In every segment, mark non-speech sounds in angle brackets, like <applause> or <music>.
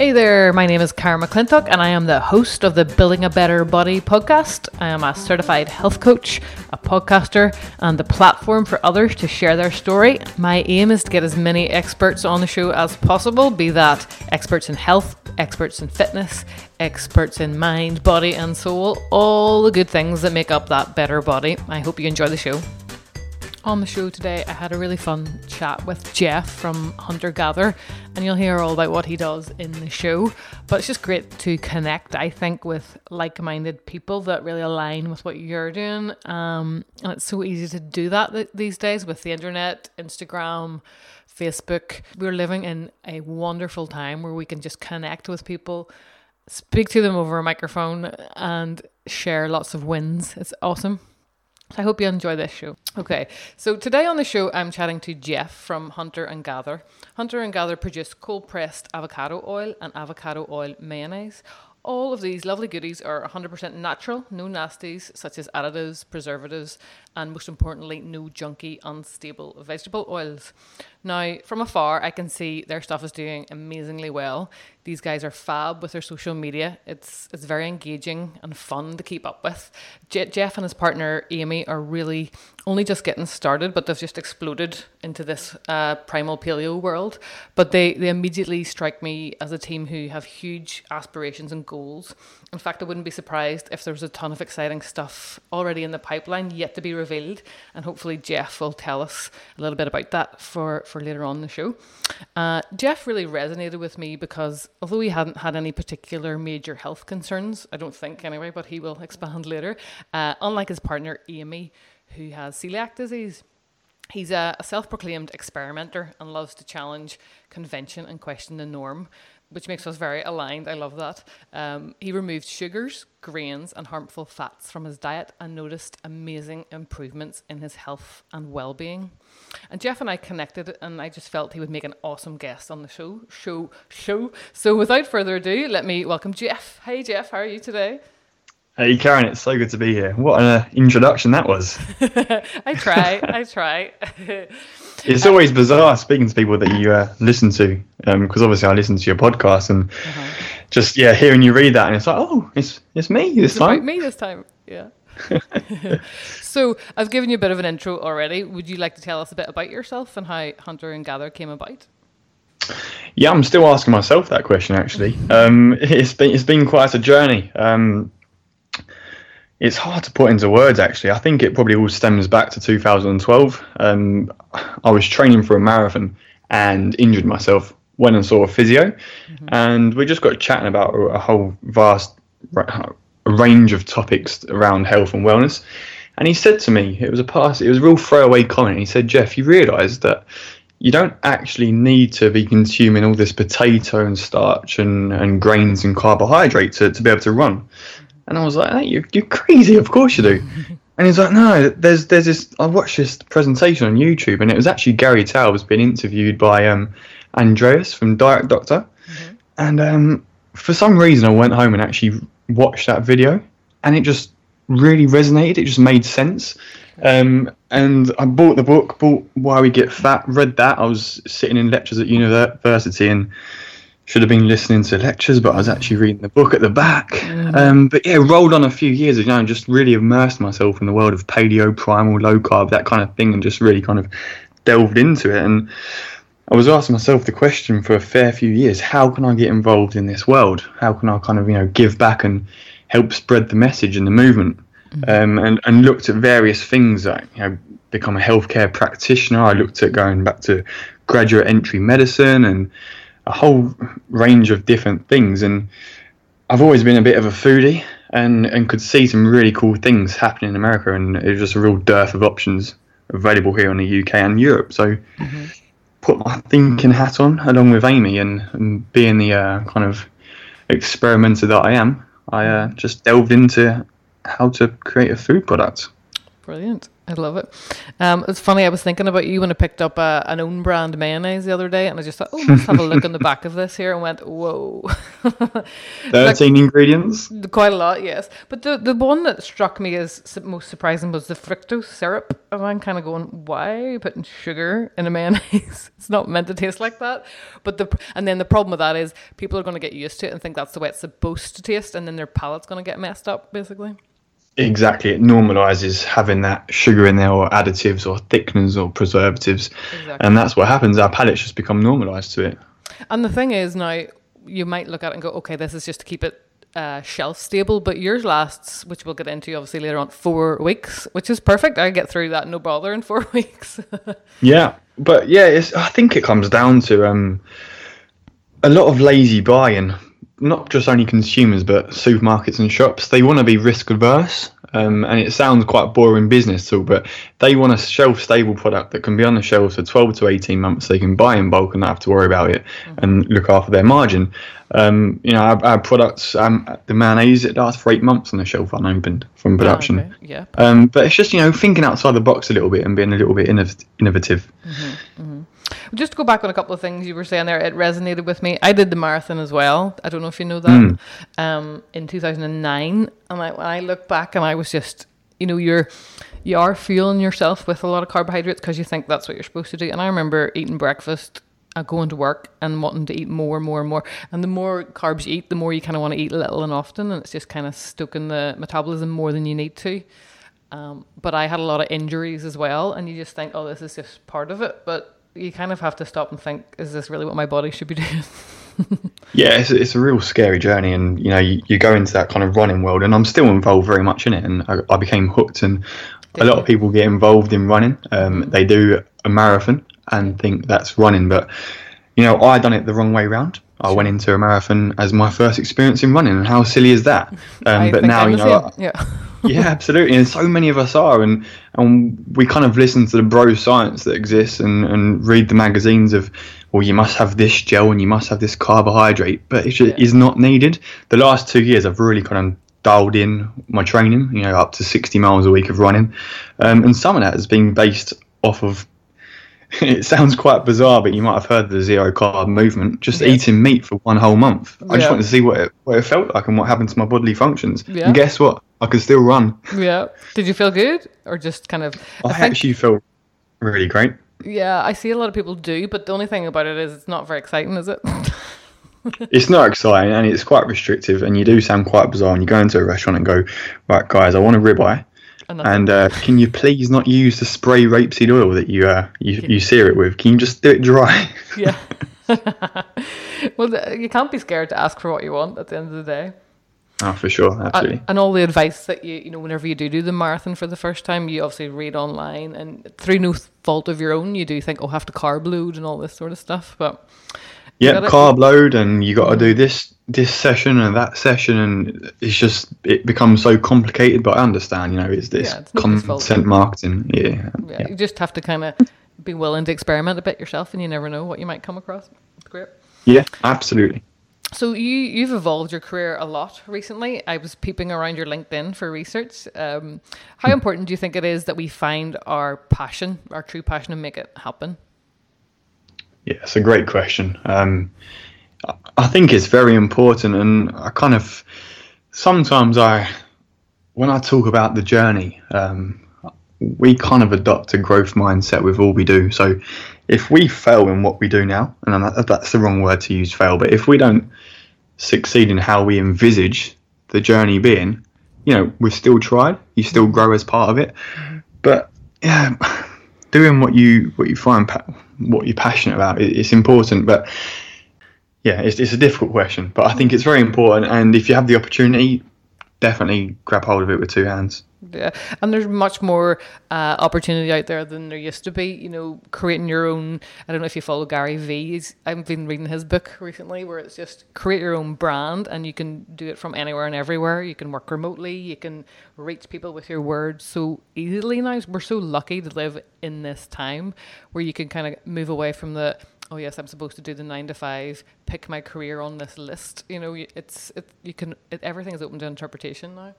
Hey there, my name is Karen McClintock, and I am the host of the Building a Better Body podcast. I am a certified health coach, a podcaster, and the platform for others to share their story. My aim is to get as many experts on the show as possible be that experts in health, experts in fitness, experts in mind, body, and soul all the good things that make up that better body. I hope you enjoy the show. On the show today, I had a really fun chat with Jeff from Hunter Gather, and you'll hear all about what he does in the show. But it's just great to connect, I think, with like minded people that really align with what you're doing. Um, and it's so easy to do that th- these days with the internet, Instagram, Facebook. We're living in a wonderful time where we can just connect with people, speak to them over a microphone, and share lots of wins. It's awesome. I hope you enjoy this show. Okay, so today on the show, I'm chatting to Jeff from Hunter and Gather. Hunter and Gather produce cold pressed avocado oil and avocado oil mayonnaise. All of these lovely goodies are 100% natural, no nasties such as additives, preservatives, and most importantly, no junky, unstable vegetable oils. Now, from afar, I can see their stuff is doing amazingly well. These guys are fab with their social media. It's it's very engaging and fun to keep up with. Je- Jeff and his partner Amy are really only just getting started, but they've just exploded into this uh, primal paleo world. But they they immediately strike me as a team who have huge aspirations and goals. In fact, I wouldn't be surprised if there was a ton of exciting stuff already in the pipeline yet to be revealed, and hopefully Jeff will tell us a little bit about that for for later on in the show. Uh, Jeff really resonated with me because although he hadn't had any particular major health concerns, I don't think anyway, but he will expand later. Uh, unlike his partner Amy, who has celiac disease. He's a, a self proclaimed experimenter and loves to challenge convention and question the norm, which makes us very aligned. I love that. Um, he removed sugars, grains, and harmful fats from his diet and noticed amazing improvements in his health and well being. And Jeff and I connected, and I just felt he would make an awesome guest on the show. Show, show. So without further ado, let me welcome Jeff. Hey, Jeff, how are you today? Hey Karen, it's so good to be here. What an uh, introduction that was. <laughs> I try, I try. <laughs> it's always bizarre speaking to people that you uh, listen to, because um, obviously I listen to your podcast and uh-huh. just yeah, hearing you read that, and it's like, oh, it's it's me this it's time. me this time, yeah. <laughs> <laughs> so I've given you a bit of an intro already. Would you like to tell us a bit about yourself and how Hunter and Gather came about? Yeah, I'm still asking myself that question actually. <laughs> Um, it's been it's been quite a journey. Um, it's hard to put into words, actually. I think it probably all stems back to 2012. Um, I was training for a marathon and injured myself. Went and saw a physio, mm-hmm. and we just got chatting about a whole vast range of topics around health and wellness. And he said to me, it was a pass, it was a real throwaway comment. He said, Jeff, you realise that you don't actually need to be consuming all this potato and starch and, and grains and carbohydrate to, to be able to run. And I was like, hey, you're, you're crazy. Of course you do. <laughs> and he's like, no, there's there's this. I watched this presentation on YouTube, and it was actually Gary Taubes being interviewed by um, Andreas from Diet Doctor. Mm-hmm. And um, for some reason, I went home and actually watched that video, and it just really resonated. It just made sense. Um, and I bought the book, bought Why We Get Fat, read that. I was sitting in lectures at university and should have been listening to lectures, but I was actually reading the book at the back. Mm. Um, but yeah, rolled on a few years, you know, and just really immersed myself in the world of paleo, primal, low carb, that kind of thing, and just really kind of delved into it. And I was asking myself the question for a fair few years: How can I get involved in this world? How can I kind of you know give back and help spread the message and the movement? Mm. Um, and and looked at various things like you know become a healthcare practitioner. I looked at going back to graduate entry medicine and a whole range of different things. And I've always been a bit of a foodie and, and could see some really cool things happening in America. And it was just a real dearth of options available here in the UK and Europe. So mm-hmm. put my thinking hat on along with Amy and, and being the uh, kind of experimenter that I am. I uh, just delved into how to create a food product. Brilliant. I love it. Um, it's funny. I was thinking about you when I picked up a, an own brand mayonnaise the other day, and I just thought, oh, let's have a look on the back of this here, and went, whoa. <laughs> Thirteen like, ingredients. Quite a lot, yes. But the the one that struck me as most surprising was the fructose syrup. And I'm kind of going, why are you putting sugar in a mayonnaise? <laughs> it's not meant to taste like that. But the and then the problem with that is people are going to get used to it and think that's the way it's supposed to taste, and then their palate's going to get messed up, basically. Exactly, it normalizes having that sugar in there, or additives, or thickeners, or preservatives, exactly. and that's what happens. Our palates just become normalized to it. And the thing is, now you might look at it and go, "Okay, this is just to keep it uh, shelf stable," but yours lasts, which we'll get into obviously later on, four weeks, which is perfect. I get through that no bother in four <laughs> weeks. yeah, but yeah, it's, I think it comes down to um, a lot of lazy buying not just only consumers but supermarkets and shops they want to be risk averse um, and it sounds quite boring business talk but they want a shelf stable product that can be on the shelves for 12 to 18 months so they can buy in bulk and not have to worry about it mm-hmm. and look after their margin um, you know our, our products um, the mayonnaise it lasts for eight months on the shelf unopened from production oh, okay. yeah um, but it's just you know thinking outside the box a little bit and being a little bit innovative mm-hmm. Mm-hmm. Just to go back on a couple of things you were saying there, it resonated with me. I did the marathon as well. I don't know if you know that. Mm. Um, in 2009, and I, when I look back, and I was just, you know, you're you are fueling yourself with a lot of carbohydrates because you think that's what you're supposed to do. And I remember eating breakfast and going to work and wanting to eat more and more and more. And the more carbs you eat, the more you kind of want to eat little and often, and it's just kind of stoking the metabolism more than you need to. Um, but I had a lot of injuries as well, and you just think, oh, this is just part of it. But you kind of have to stop and think, is this really what my body should be doing? <laughs> yeah, it's, it's a real scary journey, and you know, you, you go into that kind of running world, and I'm still involved very much in it, and I, I became hooked. And Did a lot you? of people get involved in running. Um, mm-hmm. They do a marathon and think that's running, but you know, I done it the wrong way around. I went into a marathon as my first experience in running, and how silly is that? <laughs> Um, but now, you know, yeah. <laughs> yeah, absolutely, and so many of us are, and and we kind of listen to the bro science that exists, and and read the magazines of, well, you must have this gel and you must have this carbohydrate, but it yeah. is not needed. The last two years, I've really kind of dialed in my training, you know, up to 60 miles a week of running, um, and some of that has been based off of <laughs> it sounds quite bizarre, but you might have heard the zero carb movement. Just yeah. eating meat for one whole month. I just wanted to see what it, what it felt like and what happened to my bodily functions. Yeah. And guess what? I could still run. Yeah. Did you feel good, or just kind of? I, I think, actually felt really great. Yeah, I see a lot of people do, but the only thing about it is it's not very exciting, is it? <laughs> it's not exciting and it's quite restrictive, and you do sound quite bizarre. when you go into a restaurant and go, right, guys, I want a ribeye and uh, can you please not use the spray rapeseed oil that you uh, you, you sear it with? Can you just do it dry? <laughs> yeah. <laughs> well, you can't be scared to ask for what you want at the end of the day. Oh, for sure, absolutely. Uh, and all the advice that you, you know, whenever you do do the marathon for the first time, you obviously read online, and through no fault of your own, you do think, oh, have to carb load and all this sort of stuff. But yeah, carb load, and you got to do this this session and that session, and it's just it becomes so complicated. But I understand, you know, it's this yeah, it's content marketing. Yeah, yeah, yeah, you just have to kind of be willing to experiment a bit yourself, and you never know what you might come across. It's great. Yeah, absolutely. So you you've evolved your career a lot recently. I was peeping around your LinkedIn for research. Um, how hmm. important do you think it is that we find our passion, our true passion, and make it happen? Yeah, it's a great question. Um, I think it's very important, and I kind of sometimes I, when I talk about the journey, um, we kind of adopt a growth mindset with all we do. So if we fail in what we do now, and that's the wrong word to use, fail, but if we don't succeed in how we envisage the journey being, you know, we've still tried. You still grow as part of it, but yeah, doing what you what you find what you're passionate about it's important but yeah it's, it's a difficult question but i think it's very important and if you have the opportunity definitely grab hold of it with two hands yeah, and there's much more uh, opportunity out there than there used to be. You know, creating your own. I don't know if you follow Gary Vee. I've been reading his book recently, where it's just create your own brand, and you can do it from anywhere and everywhere. You can work remotely. You can reach people with your words so easily now. We're so lucky to live in this time where you can kind of move away from the oh yes, I'm supposed to do the nine to five, pick my career on this list. You know, it's it, you can it, everything is open to interpretation now.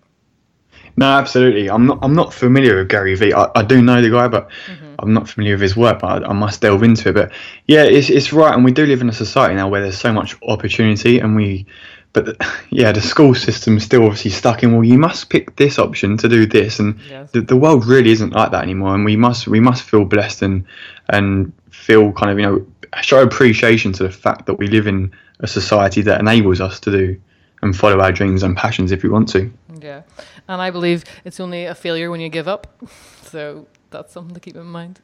No, absolutely. I'm not. I'm not familiar with Gary Vee. I, I do know the guy, but Mm-hmm. I'm not familiar with his work. But I, I must delve into it. But yeah, it's it's right, and we do live in a society now where there's so much opportunity, and we. But the, <laughs> yeah, the school system's still obviously stuck in. Well, you must pick this option to do this, and Yes. the, the world really isn't like that anymore. And we must we must feel blessed and and feel kind of you know show appreciation to the fact that we live in a society that enables us to do and follow our dreams and passions if we want to. Yeah. And I believe it's only a failure when you give up. <laughs> So that's something to keep in mind.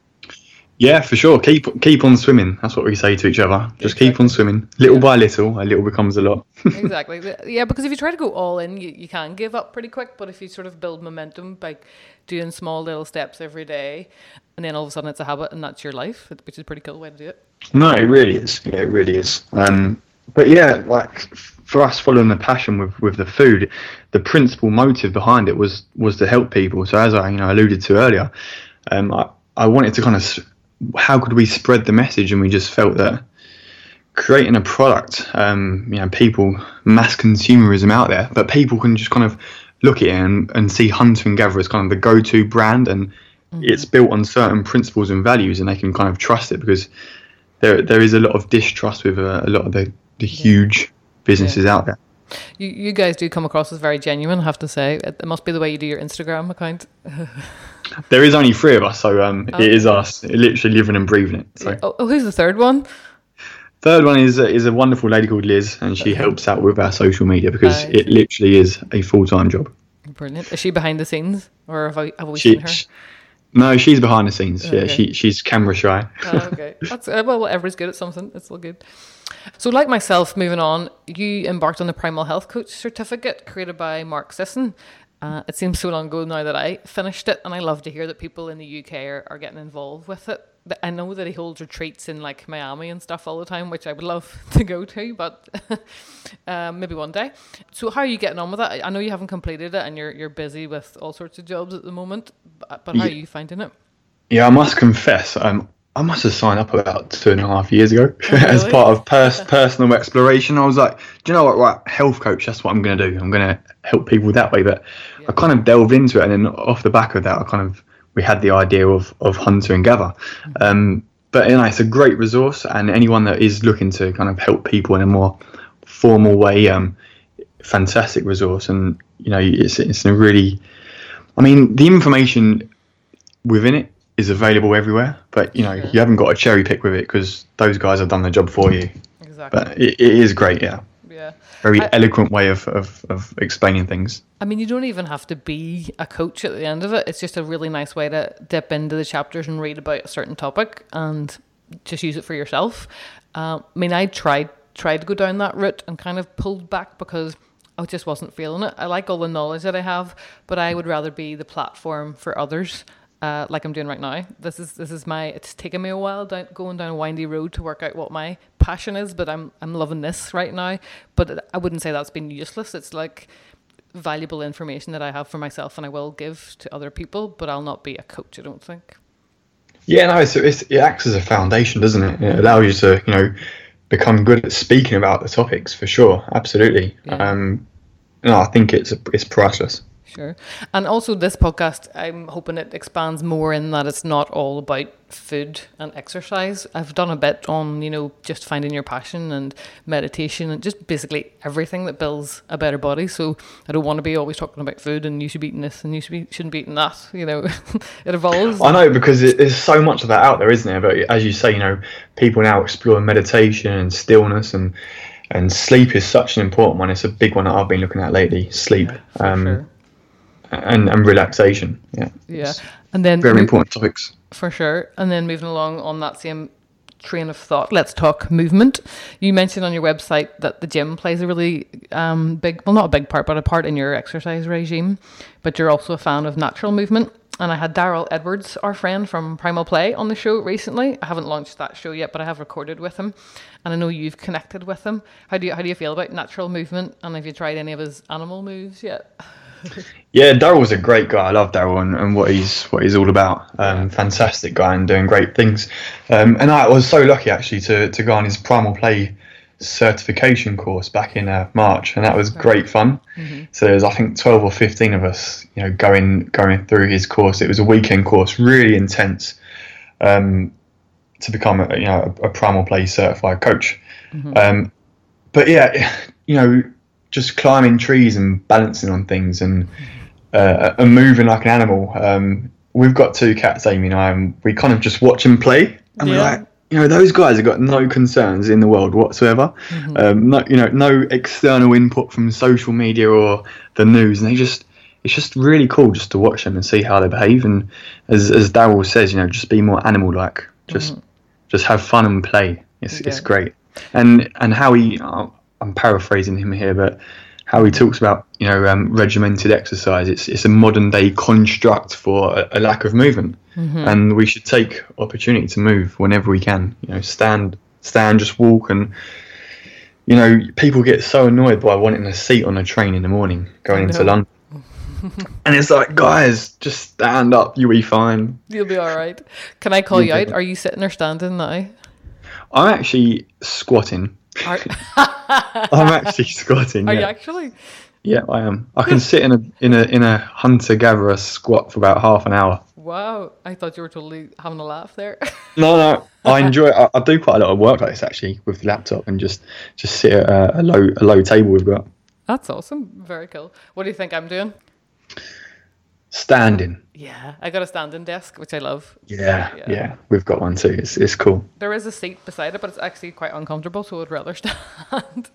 Yeah, for sure. Keep keep on swimming. That's what we say to each other. Just keep on swimming. Little by little, a little becomes a lot. <laughs> exactly. Yeah, because if you try to go all in, you, you can give up pretty quick. But if you sort of build momentum by doing small little steps every day, and then all of a sudden it's a habit and that's your life, which is a pretty cool way to do it. no, it really is. Yeah, it really is. Um, but yeah, like for us following the passion with, with the food, the principal motive behind it was was to help people. So as I you know alluded to earlier, um, I I wanted to kind of how could we spread the message, and we just felt that creating a product, um, you know, people mass consumerism out there, but people can just kind of look at it and, and see Hunter and Gather as kind of the go-to brand, and it's built on certain principles and values, and they can kind of trust it because there there is a lot of distrust with uh, a lot of the, the huge businesses out there. You, you guys do come across as very genuine, I have to say. It, must be the way you do your Instagram account. <laughs> There is only three of us, so um, it is us, literally living and breathing it. So Oh, oh, who's the third one? third one is is a wonderful lady called Liz, and she helps out with our social media because Nice. it literally is a full time job. Brilliant. Is she behind the scenes, or have, I, have we She, seen her? sh- no, she's behind the scenes. Yeah, she she's camera shy. Oh, okay. That's uh, well, everybody's good at something. It's all good. So, like myself, moving on, you embarked on the Primal Health Coach certificate created by Mark Sisson. Uh, it seems so long ago now that I finished it, and I love to hear that people in the UK are, are getting involved with it. I know that he holds retreats in like Miami and stuff all the time, which I would love <laughs> to go to, but um, <laughs> maybe one day. So, how are you getting on with that? I- know you haven't completed it, and you're you're busy with all sorts of jobs at the moment. But, but how are you finding it? Yeah, I must confess, um, I must have signed up about two and a half years ago <laughs> as really? part of pers- personal exploration. I was like, do you know what? Right, health coach. That's what I'm going to do. I'm going to help people that way. But I kind of delved into it, and then off the back of that, I kind of we had the idea of of hunter and gather. Um, but you know, it's a great resource, and anyone that is looking to kind of help people in a more formal way, um, fantastic resource. And you know, it's it's a really, I mean, the information within it is available everywhere, but you know Sure. you haven't got to cherry pick with it because those guys have done the job for you. Exactly. But it, it is great, yeah. yeah. Very I- eloquent way of, of, of explaining things. I mean, you don't even have to be a coach at the end of it. It's just a really nice way to dip into the chapters and read about a certain topic and just use it for yourself. Um, I mean, I tried tried to go down that route and kind of pulled back because I just wasn't feeling it. I like all the knowledge that I have, but I would rather be the platform for others. Uh, like I'm doing right now. This is this is my. It's taken me a while down, going down a windy road to work out what my passion is, but I'm I'm loving this right now. But I wouldn't say that's been useless. It's like valuable information that I have for myself and I will give to other people, but I'll not be a coach, I don't think. Yeah, no, it's, it acts as a foundation, doesn't it? It allows you to, you know, become good at speaking about the topics for sure. Absolutely. Yeah. Um, no, I think it's it's priceless. Sure. And also, this podcast, I'm hoping it expands more in that it's not all about food and exercise. I've done a bit on, you know, just finding your passion and meditation and just basically everything that builds a better body. So I don't want to be always talking about food and you should be eating this and you should be, shouldn't be eating that. You know, <laughs> it evolves. I know because it, there's so much of that out there, isn't there? But as you say, you know, people now explore meditation and stillness and and sleep is such an important one. It's a big one that I've been looking at lately. Sleep For um, sure. And and relaxation. Yeah, Yeah. And then very mo- important topics. For sure. And then moving along on that same train of thought, let's talk movement. You mentioned on your website that the gym plays a really um, big, well, not a big part, but a part in your exercise regime. But you're also a fan of natural movement. And I had Darryl Edwards, our friend from Primal Play, on the show recently. I haven't launched that show yet, but I have recorded with him, and I know you've connected with him. How do you how do you feel about natural movement? And have you tried any of his animal moves yet? Yeah, Darryl's a great guy. I love Darryl and, and what he's what he's all about. Um, fantastic guy and doing great things. Um, and I was so lucky actually to, to go on his Primal Play certification course back in uh, March, and that was great fun. So there's I think, twelve or fifteen of us, you know, going going through his course. It was a weekend course, really intense, um, to become a, you know a, a primal play certified coach. Um, but yeah, you know, just climbing trees and balancing on things and uh, and moving like an animal. Um, we've got two cats, Amy and I, and we kind of just watch them play, and we're like, you know, those guys have got no concerns in the world whatsoever. Um, no, you know, no external input from social media or the news, and they just. It's just really cool just to watch them and see how they behave, and as as Darryl says, you know, just be more animal-like. Just just have fun and play. It's it's great. And and how he, uh, I'm paraphrasing him here, but how he talks about you know um, regimented exercise. It's it's a modern day construct for a, a lack of movement, and we should take opportunity to move whenever we can. You know, stand stand, just walk, and you know people get so annoyed by wanting a seat on a train in the morning going into. London. <laughs> and it's like, guys, just stand up. You'll be fine. You'll be all right. Can I call you be out? Are you sitting or standing now? I'm actually squatting. Are, <laughs> I'm actually <laughs> squatting. are you actually? yeah, I am. I can sit in a in a in a hunter gatherer squat for about half an hour. Wow, I thought you were totally having a laugh there. No, no, I <laughs> enjoy. I, I do quite a lot of work like this actually with the laptop and just just sit at a, a low a low table we've got. That's awesome. Very cool. What do you think I'm doing? Standing. Yeah, I got a standing desk, which I love. Yeah, Yeah. yeah, we've got one too. It's it's cool. There is a seat beside it, but it's actually quite uncomfortable, so I'd rather <laughs> stand.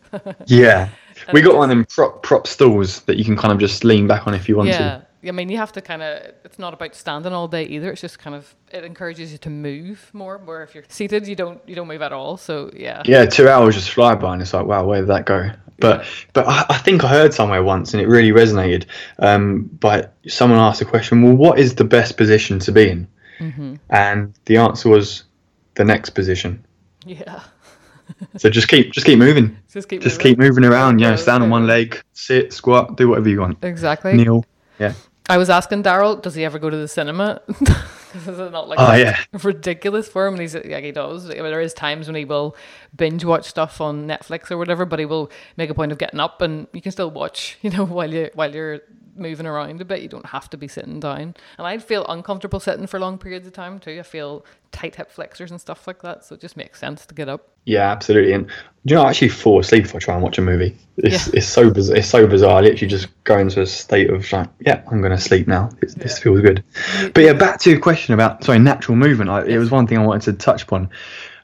Yeah, <laughs> we got one in prop prop stools that you can kind of just lean back on if you want yeah. to. I mean, you have to kind of, it's not about standing all day either. It's just kind of, it encourages you to move more, where if you're seated, you don't, you don't move at all. So yeah. Yeah, two hours just fly by, and it's like, wow, where did that go? But but I, I think I heard somewhere once, and it really resonated. Um, but someone asked the question, well, what is the best position to be in? Mm-hmm. And the answer was the next position. Yeah. <laughs> So just keep just keep moving, Just keep just moving. keep moving around. Yeah, stand on one leg, sit, squat, do whatever you want. Exactly. Kneel. Yeah. I was asking Darryl, does he ever go to the cinema? <laughs> Is it not like Oh, yeah. ridiculous for him? And he's like, he does. There is times when he will binge watch stuff on Netflix or whatever, but he will make a point of getting up, and you can still watch, <laughs> you know, while you while you're moving around a bit. You don't have to be sitting down. And I'd feel uncomfortable sitting for long periods of time too. I feel tight hip flexors and stuff like that, so it just makes sense to get up. Yeah, absolutely. And do you know, I actually fall asleep if I try and watch a movie. It's Yeah. it's so bizarre. It's so bizarre. I literally just go into a state of like, yeah, I'm going to sleep now. This, this feels good. But yeah, back to your question about sorry, natural movement. I, it was one thing I wanted to touch upon.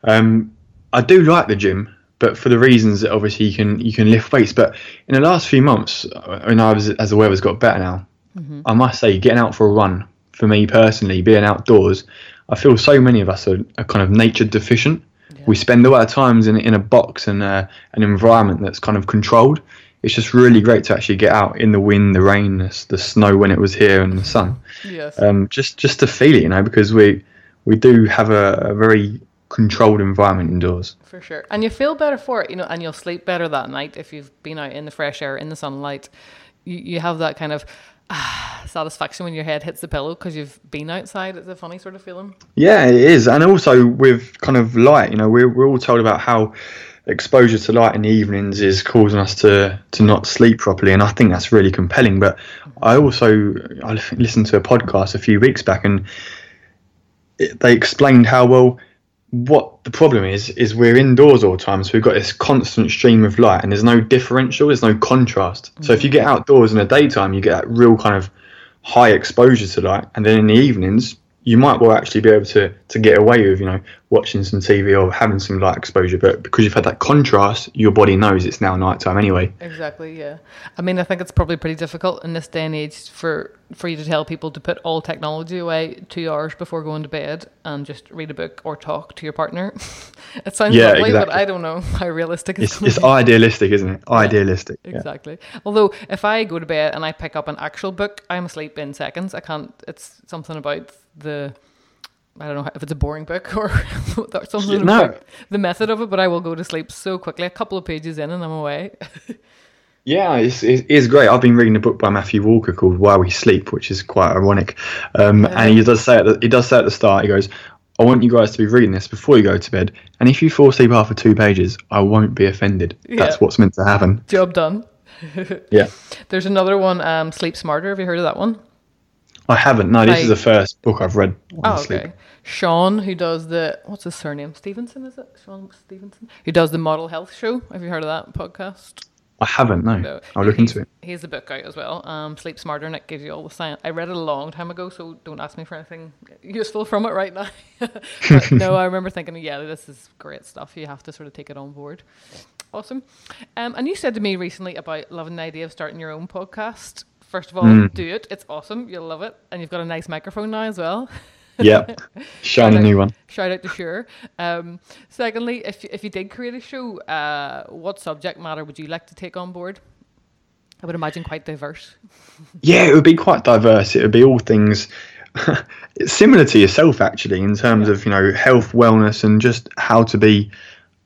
Um, I do like the gym, but for the reasons that obviously you can you can lift weights. But in the last few months, I mean, I was as the weather's got better now. I must say, getting out for a run for me personally, being outdoors, I feel so many of us are, are kind of nature deficient. We spend a lot of times in in a box and uh, an environment that's kind of controlled. It's just really great to actually get out in the wind, the rain, the, the snow when it was here, and the sun. Yes. Um, just just to feel it, you know, because we we do have a, a very controlled environment indoors. For sure. And you feel better for it, you know, and you'll sleep better that night if you've been out in the fresh air, in the sunlight. You, you have that kind of ah, satisfaction when your head hits the pillow because you've been outside. It's a funny sort of feeling. Yeah, it is, and also with kind of light. You know, we're we're all told about how exposure to light in the evenings is causing us to to not sleep properly, and I think that's really compelling. But I also I listened to a podcast a few weeks back, and it, they explained how well what the problem is is we're indoors all the time, so we've got this constant stream of light, and there's no differential, there's no contrast. So if you get mm-hmm. outdoors in the daytime, you get that real kind of high exposure to light, and then in the evenings, you might well actually be able to to get away with you know watching some TV or having some light exposure. But because you've had that contrast, your body knows it's now nighttime anyway. Exactly, yeah. I mean, I think it's probably pretty difficult in this day and age for, for you to tell people to put all technology away two hours before going to bed and just read a book or talk to your partner. <laughs> it sounds Yeah, lovely, but. I don't know <laughs> how realistic it's, It's it's idealistic, isn't it? Idealistic. yeah. Exactly. Although if I go to bed and I pick up an actual book, I'm asleep in seconds. I can't. It's something about the. I don't know if it's a boring book <laughs> or something No. about the method of it, but I will go to sleep so quickly. A couple of pages in and I'm away. Yeah, it's, it is great. I've been reading a book by Matthew Walker called Why We Sleep, which is quite ironic. Um, And he does say at the, he does say at the start, he goes, I want you guys to be reading this before you go to bed. And if you fall asleep after two pages, I won't be offended. That's what's meant to happen. Job done. <laughs> Yeah. There's another one, um, Sleep Smarter. Have you heard of that one? I haven't. No, this Like- is the first book I've read on Oh, sleep. okay. Shawn, who does the what's his surname? Stevenson, is it? Shawn Stevenson, who does the Model Health Show. Have you heard of that podcast? I haven't. No, No, I'll look he's- into it. He has a book out as well. Um, Sleep Smarter, and it gives you all the science. I read it a long time ago, so don't ask me for anything useful from it right now. <laughs> no, I remember thinking, yeah, this is great stuff. You have to sort of take it on board. Awesome. Um, and you said to me recently about loving the idea of starting your own podcast. First of all, Mm. do it. It's awesome. You'll love it, and you've got a nice microphone now as well. <laughs> Yeah, <laughs> shiny a new one. Shout out to Sure. Um, secondly, if if you did create a show, uh, what subject matter would you like to take on board? I would imagine quite diverse. Yeah, it would be quite diverse. It would be all things <laughs> similar to yourself, actually, in terms of you know health, wellness, and just how to be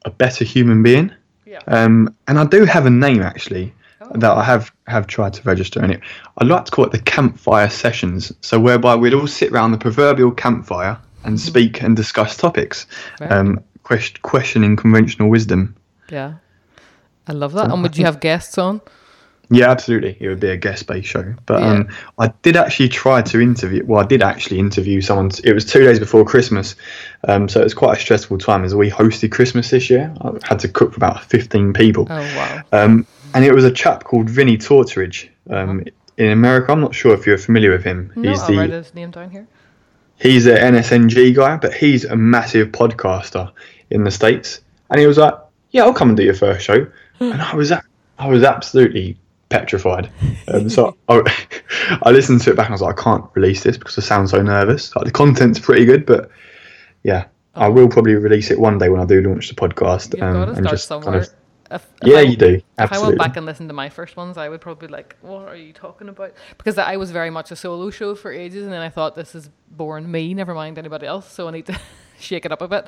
a better human being. Yeah. Um, and I do have a name actually That I have have tried to register in it. I'd like to call it the campfire sessions. So whereby we'd all sit around the proverbial campfire and speak and discuss topics, um, quest- questioning conventional wisdom. Yeah. I love that. And would you have guests on? Yeah, absolutely. It would be a guest-based show. But Yeah. um, I did actually try to interview. Well, I did actually interview someone. It was two days before Christmas, um, so it was quite a stressful time as we hosted Christmas this year. I had to cook for about fifteen people, Oh wow. um, and it was a chap called Vinny Tortorich um, in America. I'm not sure if you're familiar with him. No, he's I'll write the his name down here. he's an NSNG guy, but he's a massive podcaster in the states. And he was like, "Yeah, I'll come and do your first show," <laughs> and I was I was absolutely petrified. Um, so I, <laughs> I listened to it back and I was like, I can't release this because I sound so nervous. Like the content's pretty good, but yeah, I will probably release it one day when I do launch the podcast. Um, and start just somewhere. kind of If- if yeah, I- you do If I went back and listened to my first ones, I would probably be like, "What are you talking about?" Because I was very much a solo show for ages, and then I thought this is boring me. Never mind anybody else. So I need to <laughs> shake it up a bit.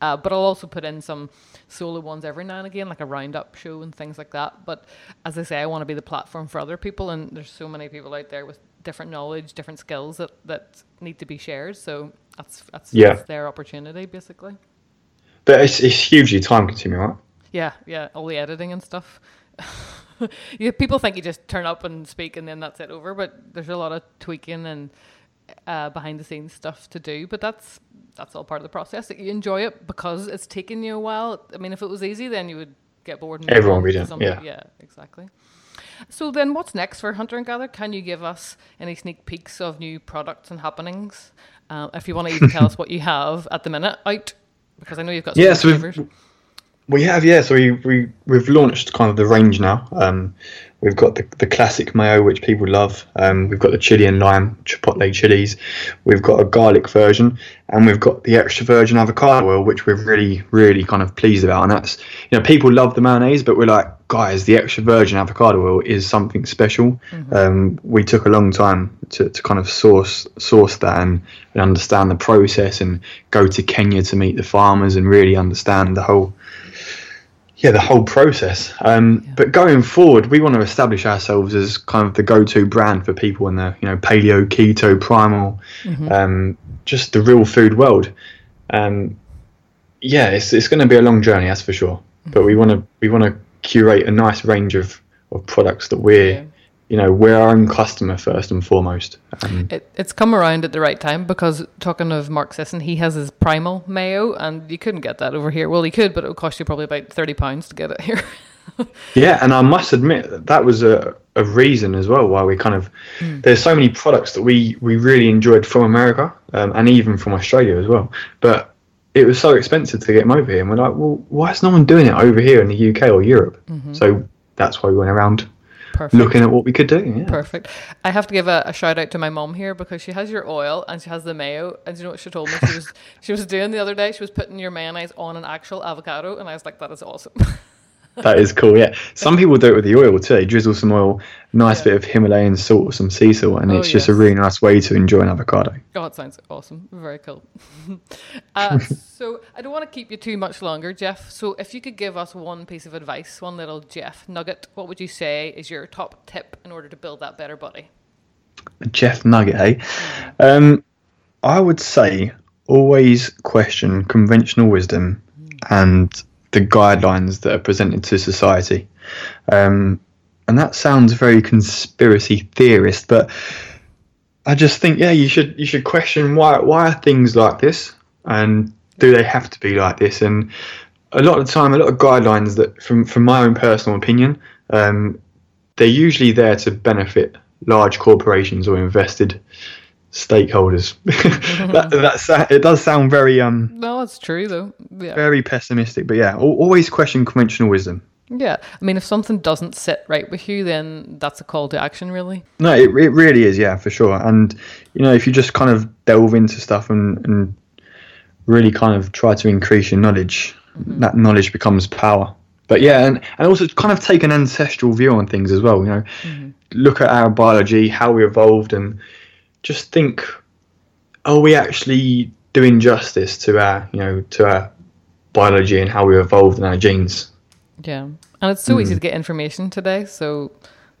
Uh, but I'll also put in some solo ones every now and again, like a roundup show and things like that. But as I say, I want to be the platform for other people, and there's so many people out there with different knowledge, different skills that that need to be shared. So that's that's, Yeah. that's their opportunity, basically. but it's, it's hugely time consuming, right? Yeah, yeah, all the editing and stuff. <laughs> yeah, people think you just turn up and speak and then that's it over, but there's a lot of tweaking and uh, behind the scenes stuff to do. But that's that's all part of the process. That you enjoy it because it's taken you a while. I mean, if it was easy, then you would get bored. And Everyone on would something- yeah. yeah, exactly. So then, what's next for Hunter and Gather? Can you give us any sneak peeks of new products and happenings? Uh, if you want to even tell us <laughs> what you have at the minute out, because I know you've got some Yeah, so we've-. We have, yeah. So we, we we've launched kind of the range now. Um, we've got the, the classic mayo, which people love. Um, we've got the chili and lime chipotle chilies. We've got a garlic version, and we've got the extra virgin avocado oil, which we're really, really kind of pleased about. And that's, you know, people love the mayonnaise, but we're like, guys, the extra virgin avocado oil is something special. Um, we took a long time to, to kind of source source that and, and understand the process, and go to Kenya to meet the farmers and really understand the whole yeah, the whole process. Um, But going forward, we want to establish ourselves as kind of the go-to brand for people in the you know paleo, keto, primal, um, just the real food world. Um, yeah, it's it's going to be a long journey, that's for sure. But we want to we want to curate a nice range of, of products that we're Yeah. You know we're our own customer first and foremost. Um, It, it's come around at the right time because talking of Mark Sisson, he has his primal mayo, and you couldn't get that over here. Well, he could, but it would cost you probably about thirty pounds to get it here. <laughs> Yeah, and I must admit that that was a, a reason as well why we kind of there's so many products that we we really enjoyed from America um, and even from Australia as well, but it was so expensive to get them over here, and we're like, well, why is no one doing it over here in the UK or Europe? So that's why we went around Perfect. looking at what we could do. Yeah. Perfect. I have to give a, a shout out to my mom here because she has your oil and she has the mayo. And you know what she told me? She was <laughs> she was doing the other day. She was putting your mayonnaise on an actual avocado, and I was like, that is awesome. <laughs> That is cool. Yeah, some people do it with the oil too. They drizzle some oil, nice Yeah. bit of Himalayan salt or some sea salt, and Oh, it's just a really nice way to enjoy an avocado. Oh, it sounds awesome. Very cool. <laughs> uh, so I don't want to keep you too much longer, Jeff. So if you could give us one piece of advice, one little Jeff nugget, what would you say is your top tip in order to build that better body? Jeff Nugget, eh? Um, I would say always question conventional wisdom and the guidelines that are presented to society. Um, and that sounds very conspiracy theorist, but I just think yeah, you should you should question why why are things like this, and do they have to be like this? And a lot of the time, a lot of guidelines that, from from my own personal opinion, um, they're usually there to benefit large corporations or invested stakeholders. <laughs> that, <laughs> that's it does sound very um. No, it's true though. Yeah. Very pessimistic, but yeah, always question conventional wisdom. Yeah, I mean, if something doesn't sit right with you, then that's a call to action, really. No, it, it really is, yeah, for sure. And you know, if you just kind of delve into stuff and, and really kind of try to increase your knowledge, mm-hmm. that knowledge becomes power. But yeah, and, and also kind of take an ancestral view on things as well. You know, mm-hmm. look at our biology, how we evolved, and just think, are we actually doing justice to our, you know, to our biology and how we evolved and our genes? Yeah. And it's so mm. easy to get information today, so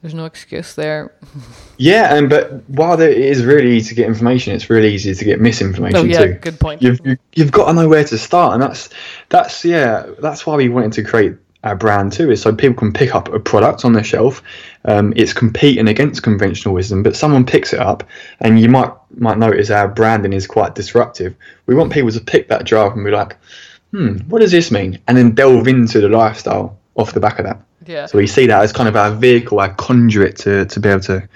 there's no excuse there. <laughs> yeah, and but while it is really easy to get information, it's really easy to get misinformation oh, yeah, too. Good point. You've you've got to know where to start, and that's that's yeah, that's why we wanted to create our brand too, is so people can pick up a product on their shelf. Um, it's competing against conventional wisdom, but someone picks it up, and you might might notice our branding is quite disruptive. We want people to pick that jar up and be like, hmm, what does this mean? And then delve into the lifestyle off the back of that. Yeah. So we see that as kind of our vehicle, our conduit to, to be able to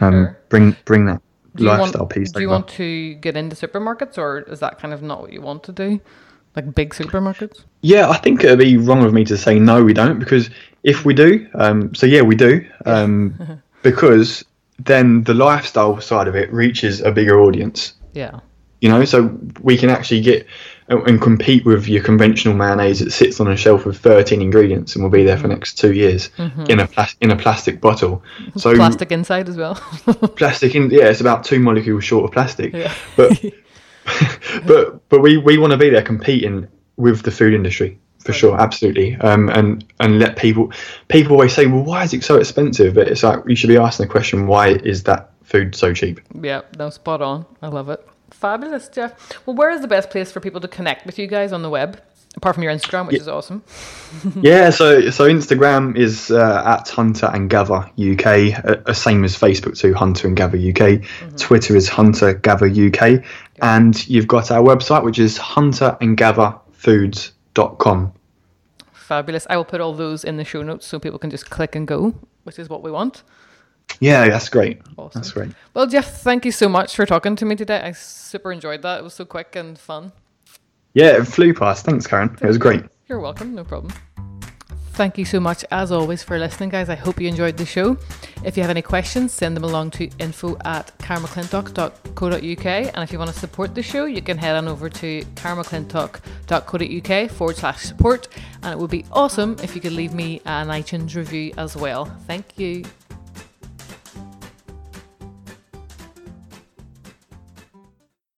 um, bring bring that lifestyle want, piece. Do you want to get into supermarkets, or is that kind of not what you want to do? Like big supermarkets? Yeah, I think it'd be wrong of me to say no, we don't, because if we do, um, so yeah, we do, um, <laughs> because then the lifestyle side of it reaches a bigger audience. Yeah. You know, so we can actually get and compete with your conventional mayonnaise that sits on a shelf with 13 ingredients and will be there for the next two years mm-hmm. in a plas- in a plastic bottle. So plastic inside as well. <laughs> plastic in yeah, it's about two molecules short of plastic. Yeah. But <laughs> <laughs> but but we, we want to be there competing with the food industry for sure, absolutely. Um, and and let people people always say, well, why is it so expensive? But it's like you should be asking the question, why is that food so cheap? Yeah, no, spot on. I love it. Fabulous, Jeff. Well, where is the best place for people to connect with you guys on the web? Apart from your Instagram, which yeah. is awesome. <laughs> <laughs> yeah, so so Instagram is uh, at Hunter and Gather UK, uh, same as Facebook too, Hunter and Gather UK. Mm-hmm. Twitter is Hunter Gather UK, and you've got our website, which is hunterandgatherfoods.com. Fabulous. I will put all those in the show notes so people can just click and go, which is what we want. Yeah, that's great. Awesome. That's great. Well, Jeff, thank you so much for talking to me today. I super enjoyed that. It was so quick and fun. Yeah, it flew past. Thanks, Karen. It was great. You're welcome. No problem. Thank you so much, as always, for listening, guys. I hope you enjoyed the show. If you have any questions, send them along to info at karenmcclintock.co.uk. And if you want to support the show, you can head on over to karenmcclintock.co.uk forward slash support. And it would be awesome if you could leave me an iTunes review as well. Thank you.